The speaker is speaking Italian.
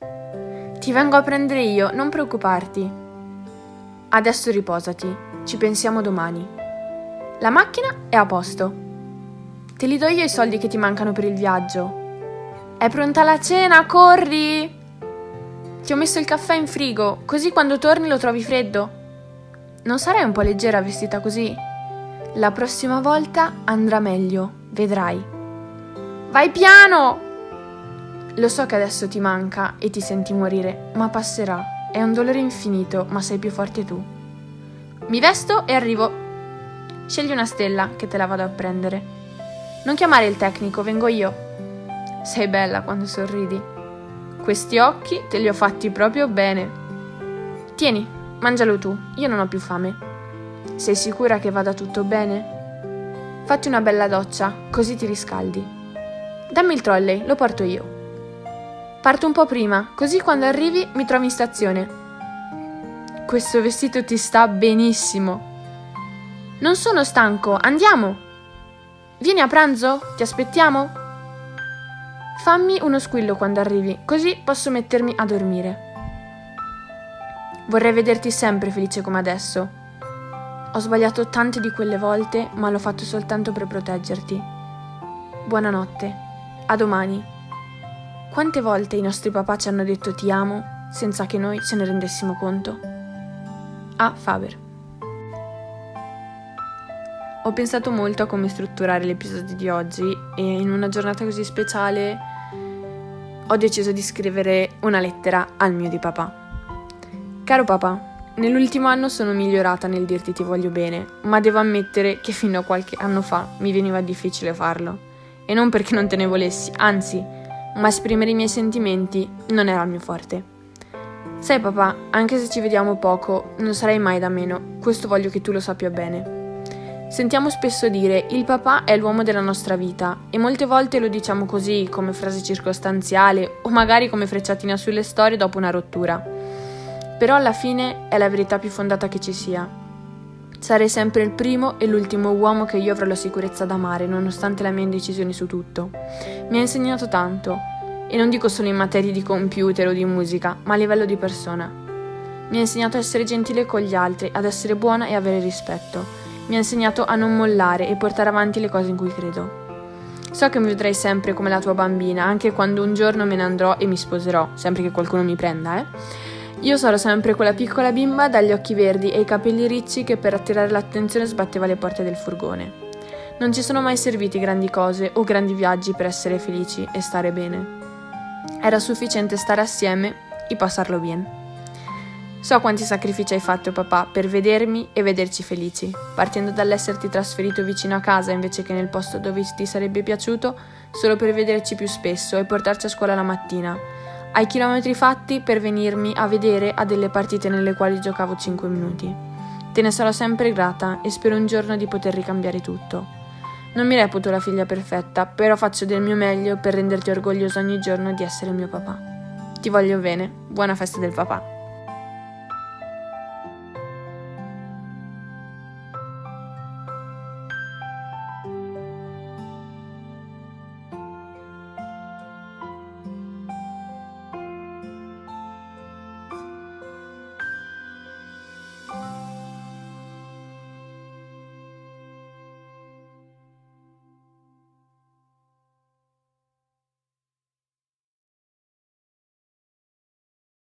Ti vengo a prendere io, non preoccuparti. Adesso riposati, ci pensiamo domani. La macchina è a posto. Te li do io i soldi che ti mancano per il viaggio. È pronta la cena, corri! Ti ho messo il caffè in frigo, così quando torni lo trovi freddo. Non sarai un po' leggera vestita così? La prossima volta andrà meglio, vedrai. Vai piano! Lo so che adesso ti manca e ti senti morire, ma passerà. È un dolore infinito, ma sei più forte tu. Mi vesto e arrivo. Scegli una stella che te la vado a prendere. Non chiamare il tecnico, vengo io. Sei bella quando sorridi. Questi occhi te li ho fatti proprio bene. Tieni, mangialo tu, io non ho più fame. Sei sicura che vada tutto bene? Fatti una bella doccia, così ti riscaldi. Dammi il trolley, lo porto io. Parto un po' prima, così quando arrivi mi trovi in stazione. Questo vestito ti sta benissimo. Non sono stanco, andiamo. Vieni a pranzo? Ti aspettiamo? Fammi uno squillo quando arrivi, così posso mettermi a dormire. Vorrei vederti sempre felice come adesso. Ho sbagliato tante di quelle volte, ma l'ho fatto soltanto per proteggerti. Buonanotte. A domani. Quante volte i nostri papà ci hanno detto ti amo senza che noi ce ne rendessimo conto? A. Faber. Ho pensato molto a come strutturare l'episodio di oggi e in una giornata così speciale ho deciso di scrivere una lettera al mio di papà. Caro papà, nell'ultimo anno sono migliorata nel dirti ti voglio bene, ma devo ammettere che fino a qualche anno fa mi veniva difficile farlo. E non perché non te ne volessi, anzi, ma esprimere i miei sentimenti non era il mio forte. Sai papà, anche se ci vediamo poco, non sarai mai da meno, questo voglio che tu lo sappia bene. Sentiamo spesso dire il papà è l'uomo della nostra vita e molte volte lo diciamo così, come frase circostanziale o magari come frecciatina sulle storie dopo una rottura. Però alla fine è la verità più fondata che ci sia. Sarei sempre il primo e l'ultimo uomo che io avrò la sicurezza d'amare, nonostante la mia indecisione su tutto. Mi ha insegnato tanto, e non dico solo in materie di computer o di musica, ma a livello di persona. Mi ha insegnato a essere gentile con gli altri, ad essere buona e avere rispetto. Mi ha insegnato a non mollare e portare avanti le cose in cui credo. So che mi vedrai sempre come la tua bambina, anche quando un giorno me ne andrò e mi sposerò, sempre che qualcuno mi prenda, eh? Io sarò sempre quella piccola bimba dagli occhi verdi e i capelli ricci che per attirare l'attenzione sbatteva le porte del furgone. Non ci sono mai serviti grandi cose o grandi viaggi per essere felici e stare bene. Era sufficiente stare assieme e passarlo bene. So quanti sacrifici hai fatto, papà, per vedermi e vederci felici, partendo dall'esserti trasferito vicino a casa invece che nel posto dove ti sarebbe piaciuto, solo per vederci più spesso e portarci a scuola la mattina ai chilometri fatti per venirmi a vedere a delle partite nelle quali giocavo 5 minuti. Te ne sarò sempre grata e spero un giorno di poter ricambiare tutto. Non mi reputo la figlia perfetta, però faccio del mio meglio per renderti orgoglioso ogni giorno di essere mio papà. Ti voglio bene, buona festa del papà.